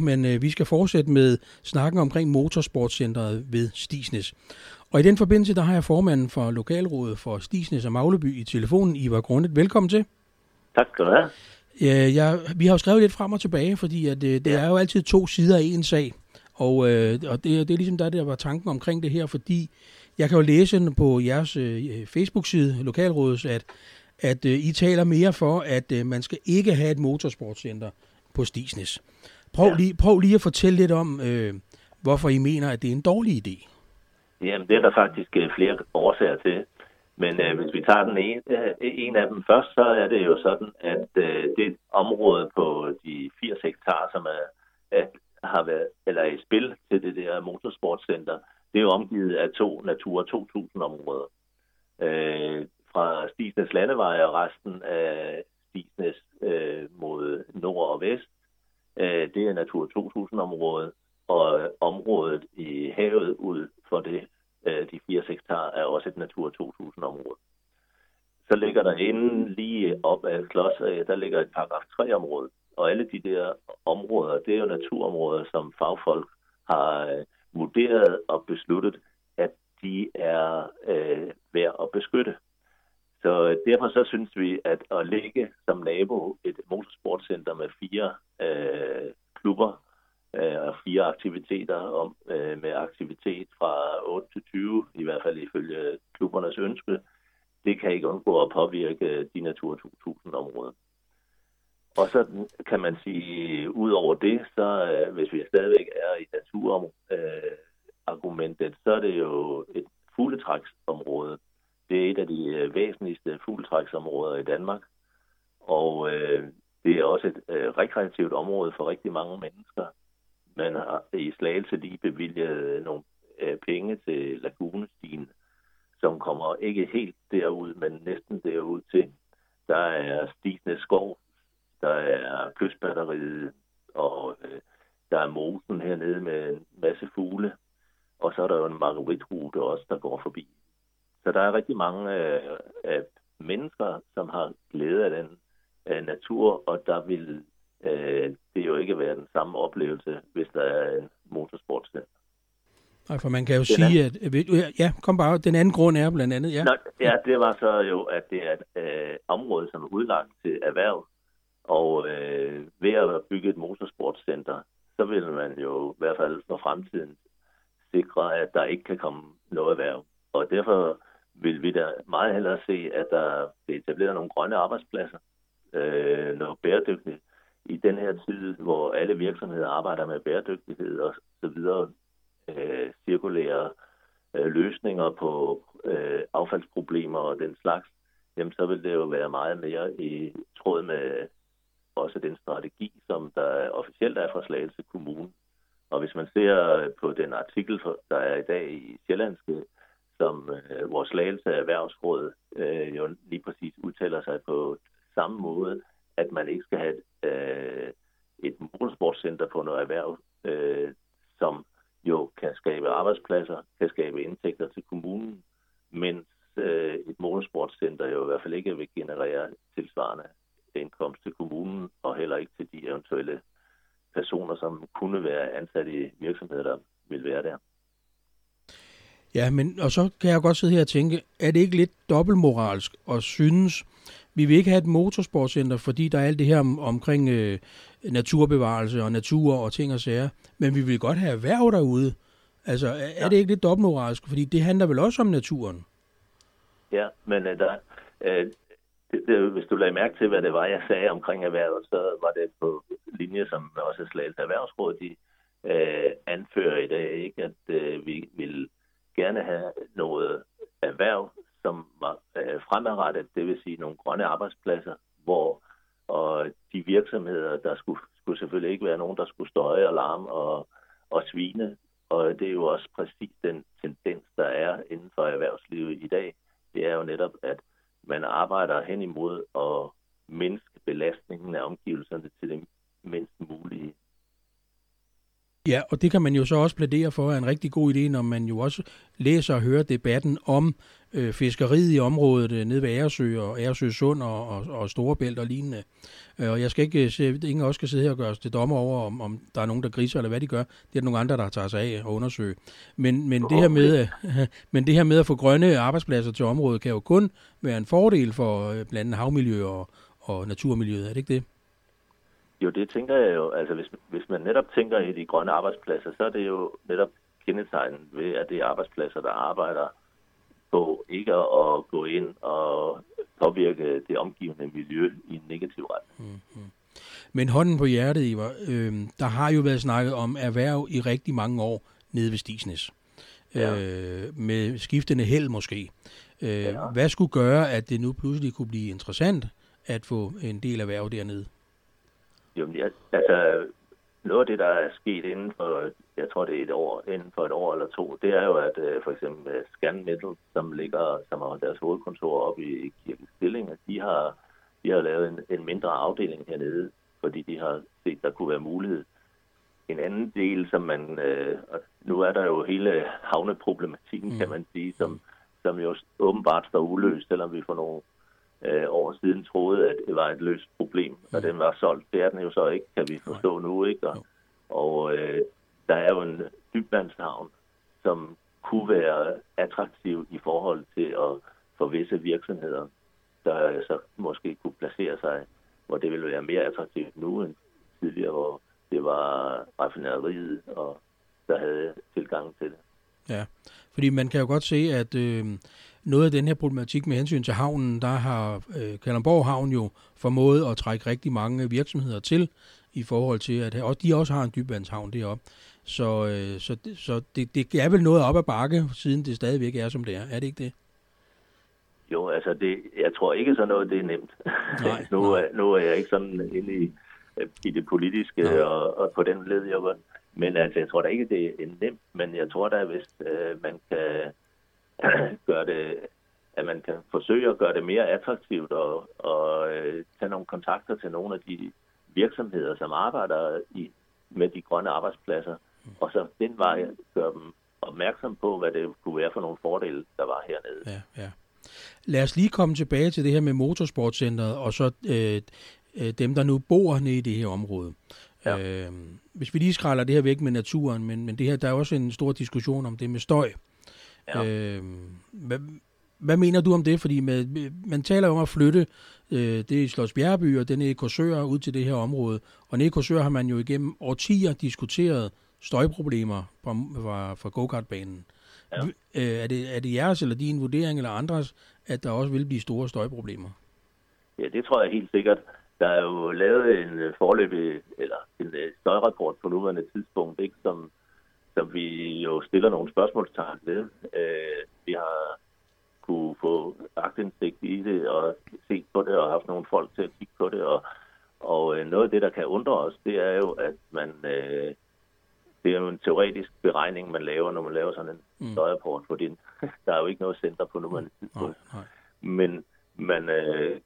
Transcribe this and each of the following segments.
Men øh, vi skal fortsætte med snakken omkring motorsportcentret ved Stisnes. Og i den forbindelse, der har jeg formanden for Lokalrådet for Stisnes og Magleby i telefonen. Ivar Grundet, velkommen til. Tak skal du have. Ja, jeg, vi har jo skrevet lidt frem og tilbage, fordi at, øh, det ja. er jo altid to sider af en sag. Og, øh, og det, det er ligesom der, der var tanken omkring det her, fordi jeg kan jo læse på jeres øh, Facebook-side, Lokalrådets, at, at øh, I taler mere for, at øh, man skal ikke have et motorsportcenter på Stisnes. Prøv, ja. lige, prøv lige at fortælle lidt om, øh, hvorfor I mener, at det er en dårlig idé. Jamen, det er der faktisk øh, flere årsager til. Men øh, hvis vi tager den ene, øh, en af dem først, så er det jo sådan, at øh, det område på de 80 hektar, som er, at har været, eller er i spil til det der motorsportcenter, det er jo omgivet af to Natura 2000 områder. Øh, fra Stisnes Landevej og resten af Stisnes øh, mod nord og vest, øh, det er Natur 2000 området, og øh, området i havet ud for det, øh, de 80 hektar, er også et Natur 2000 område. Så ligger der inden lige op af Klods, øh, der ligger et paragraf 3 område, og alle de der områder, det er jo naturområder, som fagfolk har øh, vurderet og besluttet, at de er øh, værd at beskytte. Så derfor så synes vi, at at lægge som nabo et motorsportcenter med fire øh, klubber øh, og fire aktiviteter om, øh, med aktivitet fra 8 til 20, i hvert fald ifølge klubbernes ønske, det kan ikke undgå at påvirke de Natur 2000 områder. Og så kan man sige, ud over det, så øh, hvis vi stadigvæk er i naturargumentet, øh, så er det jo et fugletræksområde. Det er et af de øh, væsentligste fugletræksområder i Danmark. Og øh, det er også et øh, rekreativt område for rigtig mange mennesker. Man har i Slagelse lige bevilget øh, nogle øh, penge til Lagunestien, som kommer ikke helt derud, men næsten derud til. Der er Stigende Skov, der er kystbatteriet, og øh, der er mosen hernede med en masse fugle, og så er der jo en margaritrute også, der går forbi. Så der er rigtig mange øh, af mennesker, som har glæde af den øh, natur, og der vil øh, det jo ikke være den samme oplevelse, hvis der er en motorsportscenter. Nej, for man kan jo den sige, anden... at... Ja, kom bare. Den anden grund er blandt andet, ja. Nå, ja, det var så jo, at det er et øh, område, som er udlagt til erhverv, og øh, ved at bygge et motorsportscenter, så vil man jo i hvert fald for fremtiden sikre, at der ikke kan komme noget erhverv. Og derfor vil vi da meget hellere se, at der bliver etableret nogle grønne arbejdspladser, øh, noget bæredygtigt i den her tid, hvor alle virksomheder arbejder med bæredygtighed og så videre, øh, cirkulære øh, løsninger på øh, affaldsproblemer og den slags, jamen så vil det jo være meget mere i tråd med også den strategi, som der officielt er fra Slagelse Kommune. Og hvis man ser på den artikel, der er i dag i Sjællandske, som øh, vores Slagelse Erhvervsråd øh, jo lige præcis udtaler sig på samme måde, at man ikke skal have et, øh, et motorsportscenter på noget erhverv, øh, som jo kan skabe arbejdspladser, kan skabe indtægter til kommunen, mens øh, et motorsportscenter jo i hvert fald ikke vil generere tilsvarende indkomst til kommunen, og heller ikke til de eventuelle personer, som kunne være ansat i virksomheder, der vil være der. Ja, men og så kan jeg godt sidde her og tænke, er det ikke lidt dobbeltmoralsk at synes, vi vil ikke have et motorsportcenter, fordi der er alt det her om, omkring øh, naturbevarelse og natur og ting og sager, men vi vil godt have erhverv derude. Altså, er, ja. er det ikke lidt dobbeltmoralsk? Fordi det handler vel også om naturen? Ja, men uh, der, uh, det, det, hvis du lagde mærke til, hvad det var, jeg sagde omkring erhvervet, så var det på linje, som også Slagelse Erhvervsråd, de uh, anfører i dag, ikke, at uh, vi vil gerne have noget erhverv, som var øh, fremadrettet, det vil sige nogle grønne arbejdspladser, hvor og de virksomheder, der skulle, skulle selvfølgelig ikke være nogen, der skulle støje og larme og, og svine. Og det er jo også præcis den tendens, der er inden for erhvervslivet i dag. Det er jo netop, at man arbejder hen imod at mindske belastningen af omgivelserne til det. Ja, og det kan man jo så også plædere for er en rigtig god idé, når man jo også læser og hører debatten om øh, fiskeriet i området øh, nede ved Æresø og Æresø Sund og, og, og Storebælt og lignende. Øh, og jeg skal ikke, øh, se, ingen også skal sidde her og gøre os til dommer over, om, om der er nogen, der griser eller hvad de gør. Det er der nogle andre, der tager sig af og undersøge. Men, men, det her med, øh, men det her med at få grønne arbejdspladser til området, kan jo kun være en fordel for øh, blandt andet havmiljø og, og naturmiljøet. Er det ikke det? Jo, det tænker jeg jo. Altså, hvis, hvis man netop tænker i de grønne arbejdspladser, så er det jo netop kendetegnet ved, at det er arbejdspladser, der arbejder på ikke at gå ind og påvirke det omgivende miljø i en negativ retning. Mm-hmm. Men hånden på hjertet, Ivar, øh, der har jo været snakket om erhverv i rigtig mange år nede ved Stisnes. Ja. Øh, med skiftende held måske. Øh, ja. Hvad skulle gøre, at det nu pludselig kunne blive interessant at få en del erhverv dernede? Jo, ja, altså, noget af det, der er sket inden for, jeg tror det er et år, inden for et år eller to, det er jo, at uh, for eksempel uh, Scan Metal, som ligger, som har deres hovedkontor oppe i Kirkens Stilling, de har, de har lavet en, en mindre afdeling hernede, fordi de har set, der kunne være mulighed. En anden del, som man, og nu er der jo hele havneproblematikken, mm. kan man sige, som, som jo åbenbart står uløst, selvom vi får nogle øh, år siden troede, at det var et løst problem, og den var solgt. Det er den jo så ikke, kan vi forstå nu. ikke? Og, og øh, der er jo en dybvandshavn, som kunne være attraktiv i forhold til at for visse virksomheder, der så måske kunne placere sig, hvor det ville være mere attraktivt nu end tidligere, hvor det var raffinaderiet, og der havde tilgang til det. Ja, fordi man kan jo godt se, at øh, noget af den her problematik med hensyn til havnen, der har øh, Kalundborg Havn jo formået at trække rigtig mange virksomheder til, i forhold til, at og de også har en dybvandshavn deroppe. Så, øh, så, så det, det er vel noget op ad bakke, siden det stadigvæk er, som det er. Er det ikke det? Jo, altså det, jeg tror ikke så noget, det er nemt. Nej, nu, nej. Er, nu er jeg ikke sådan inde i, i det politiske og, og på den led, jeg var. Men altså, jeg tror da ikke, det er nemt, men jeg tror da, hvis øh, man kan gøre det, at man kan forsøge at gøre det mere attraktivt og, og øh, tage nogle kontakter til nogle af de virksomheder, som arbejder i, med de grønne arbejdspladser, og så den vej gøre dem opmærksom på, hvad det kunne være for nogle fordele, der var hernede. Ja, ja. Lad os lige komme tilbage til det her med motorsportcenteret, og så øh, øh dem, der nu bor nede i det her område. Ja. Øh, hvis vi lige skræller det her væk med naturen, men, men det her, der er også en stor diskussion om det med støj. Ja. Øh, hvad, hvad mener du om det? Fordi med, man taler om at flytte øh, det i Slotts Bjergeby og den Korsør ud til det her område. Og nede i Korsør har man jo igennem årtier diskuteret støjproblemer fra, fra, fra go-kartbanen. Ja. Øh, er, det, er det jeres eller din vurdering eller andres, at der også vil blive store støjproblemer? Ja, det tror jeg helt sikkert. Der er jo lavet en øh, forløbig, eller en øh, støjrapport på nuværende tidspunkt, ikke, som som vi jo stiller nogle spørgsmålstegn ved. Øh, vi har kunne få agtindsigt i det og set på det og haft nogle folk til at kigge på det. Og, og øh, noget af det, der kan undre os, det er jo, at man... Øh, det er jo en teoretisk beregning, man laver, når man laver sådan en mm. støjrapport, fordi der er jo ikke noget center på nuværende tidspunkt. Nej, nej. Men man, øh,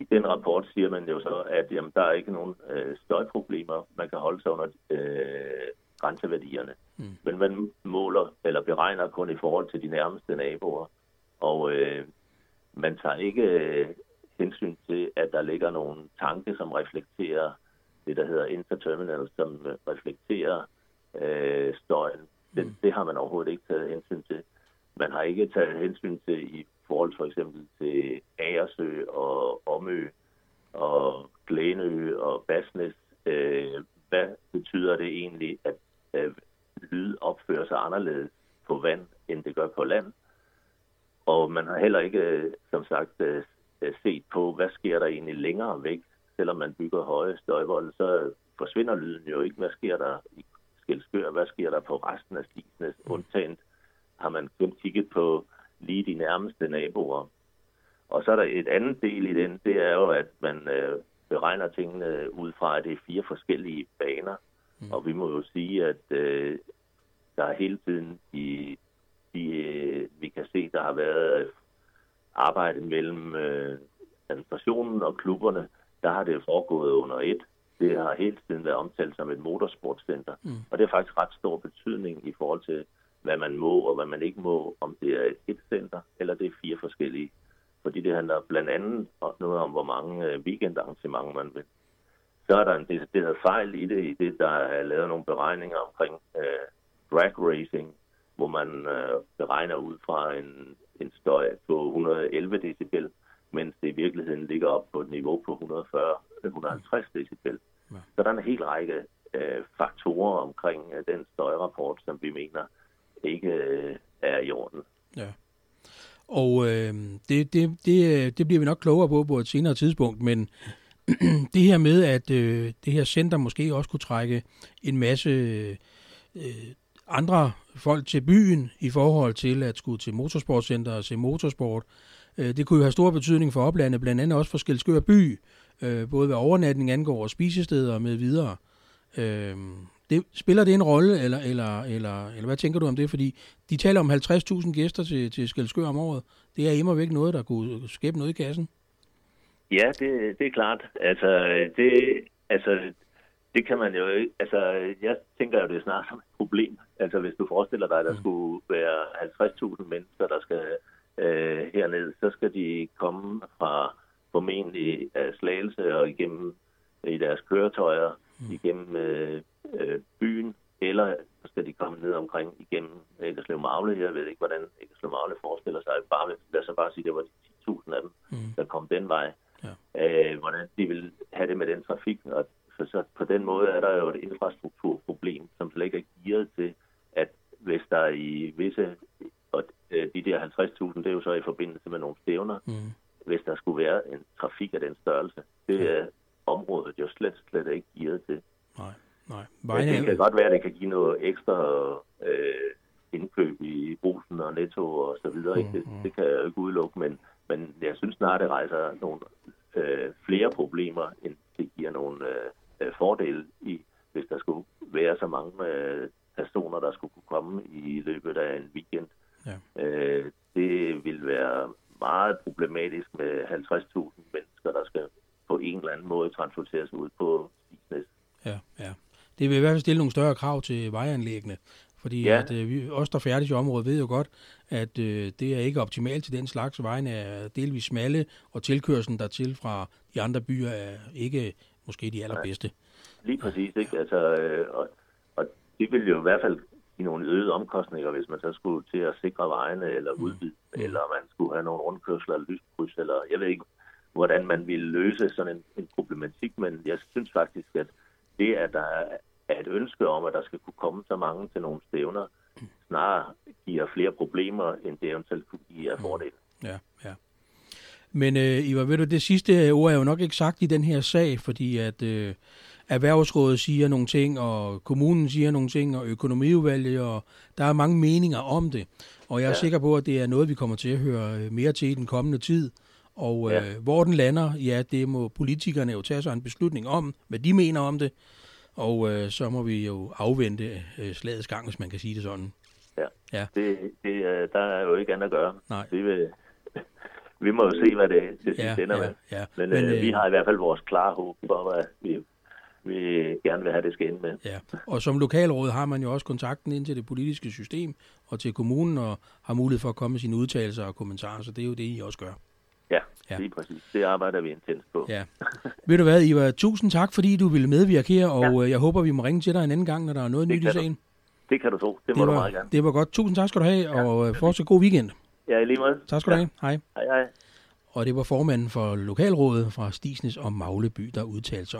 i den rapport siger man jo så, at jamen, der er ikke nogen øh, støjproblemer. Man kan holde sig under øh, grænseværdierne. Mm. Men man måler eller beregner kun i forhold til de nærmeste naboer. Og øh, man tager ikke øh, hensyn til, at der ligger nogle tanke, som reflekterer det, der hedder interterminal, som reflekterer øh, støjen. Det, mm. det har man overhovedet ikke taget hensyn til. Man har ikke taget hensyn til i forhold for eksempel til Agersø og Omø og Glænø og Basnes. Øh, hvad betyder det egentlig, at øh, lyd opfører sig anderledes på vand, end det gør på land. Og man har heller ikke, øh, som sagt, øh, øh, set på, hvad sker der egentlig længere væk. Selvom man bygger høje støjvolde, så forsvinder lyden jo ikke. Hvad sker der i Skelskør? Hvad sker der på resten af Stisnes? Mm. Undtagen har man kun kigget på lige de nærmeste naboer. Og så er der et andet del i den, det er jo, at man øh, beregner tingene ud fra, at det er fire forskellige baner. Mm. Og vi må jo sige, at øh, der er hele tiden i de, øh, vi kan se, der har været arbejde mellem øh, administrationen og klubberne, der har det foregået under et. Det har hele tiden været omtalt som et motorsportscenter, Mm. og det har faktisk ret stor betydning i forhold til, hvad man må og hvad man ikke må, om det er et center eller det er fire forskellige. Fordi det handler blandt andet noget om, hvor mange øh, weekendarrangementer man vil. Så er der en decideret fejl i det, i det, der er lavet nogle beregninger omkring øh, drag racing, hvor man øh, beregner ud fra en, en støj på 111 decibel, mens det i virkeligheden ligger op på et niveau på 140-150 decibel. Ja. Så der er en hel række øh, faktorer omkring øh, den støjrapport, som vi mener ikke øh, er i orden. Ja. Og øh, det, det, det, øh, det bliver vi nok klogere på på et senere tidspunkt, men det her med, at øh, det her center måske også kunne trække en masse øh, andre folk til byen i forhold til at skulle til motorsportcenter og se motorsport, øh, det kunne jo have stor betydning for oplandet, blandt andet også for Skelskør by, øh, både hvad overnatning angår og spisesteder med videre. Øh, det, spiller det en rolle, eller, eller, eller, eller hvad tænker du om det? Fordi de taler om 50.000 gæster til, til Skelskør om året. Det er imod væk noget, der kunne skabe noget i kassen. Ja, det, det er klart. Altså, det, altså, det kan man jo ikke. Altså, jeg tænker jo, det er snart som et problem. Altså, hvis du forestiller dig, at der Mm. skulle være 50.000 mennesker, der skal øh, herned, så skal de komme fra formentlig af Slagelse og igennem i deres køretøjer, Mm. igennem øh, øh, byen, eller så skal de komme ned omkring igennem Æggerslev Magle. Jeg ved ikke, hvordan Æggerslev Magle forestiller sig. Bare, lad os bare sige, det var de 10.000 af dem, Mm. der kom den vej. Øh, hvordan de vil have det med den trafik. Og så, så på den måde er der jo et infrastrukturproblem, som slet ikke er gearet til, at hvis der i visse, og øh, de der 50.000, det er jo så i forbindelse med nogle stævner, Mm. hvis der skulle være en trafik af den størrelse. Det er området jo slet, slet ikke gearet til. Nej, nej. Men Vejen det kan godt være, at det kan give noget ekstra øh, indkøb i brusen og netto og så videre. Ikke? Det, Mhm. det kan jeg jo ikke udelukke, men, men jeg synes snart, det rejser nogle øh, flere problemer, end det giver nogle øh, øh, fordele i, hvis der skulle være så mange øh, personer, der skulle kunne komme i løbet af en weekend. Ja. Øh, det vil være meget problematisk med 50.000 mennesker, der skal på en eller anden måde transporteres ud på Stisnæs. ja, ja. Det vil i hvert fald stille nogle større krav til vejanlæggene. Fordi Ja. at, øh, vi, os, der færdes i området, ved jo godt, at øh, det er ikke optimalt til den slags. Vejen er delvis smalle, og tilkørselen dertil fra de andre byer er ikke måske de allerbedste. Lige præcis, ikke? Altså, øh, og, og det vil jo i hvert fald give nogle øgede omkostninger, hvis man så skulle til at sikre vejene eller udvide, mm. eller man skulle have nogle rundkørsler eller lyskryds, eller jeg ved ikke, hvordan man ville løse sådan en, en problematik, men jeg synes faktisk, at det, at der er et ønske om, at der skal kunne komme så mange til nogle stævner, snarere giver flere problemer, end det eventuelt kunne give af fordel. Ja, ja. Men øh, Ivar, ved du, det sidste ord er jo nok ikke sagt i den her sag, fordi at øh, Erhvervsrådet siger nogle ting, og kommunen siger nogle ting, og økonomiudvalget, og der er mange meninger om det. Og jeg er ja. Ja. sikker på, at det er noget, vi kommer til at høre øh, mere til i den kommende tid. Og øh, Ja. hvor den lander, ja, det må politikerne jo tage sig en beslutning om, hvad de mener om det. Og øh, så må vi jo afvente øh, slagets gang, hvis man kan sige det sådan. Ja. Ja. Det, det, øh, der er jo ikke andet at gøre. Nej. Det vil, vi må jo se, hvad det til Ja, ender ja, med. ja. Men, Men, Men øh, vi øh, har i hvert fald vores klare håb for, hvad vi, vi gerne vil have det skal ende med. Ja, og som lokalråd har man jo også kontakten ind til det politiske system og til kommunen og har mulighed for at komme med sine udtalelser og kommentarer, så det er jo det, I også gør. Ja, Ja. ja. lige præcis. Det arbejder vi intens på. Ja. Ved du hvad, Ivar, tusind tak, fordi du ville medvirke her, og ja. jeg håber, vi må ringe til dig en anden gang, når der er noget Det nyt i du. sagen. Det kan du tro. Det må Det du meget var, gerne. det var godt. Tusind tak skal du have, og øh, fortsat god weekend. Ja, i lige måde. Tak skal du have. Hej. Hej, hej. Og det var formanden for lokalrådet fra Stisnes og Magleby, der udtalte sig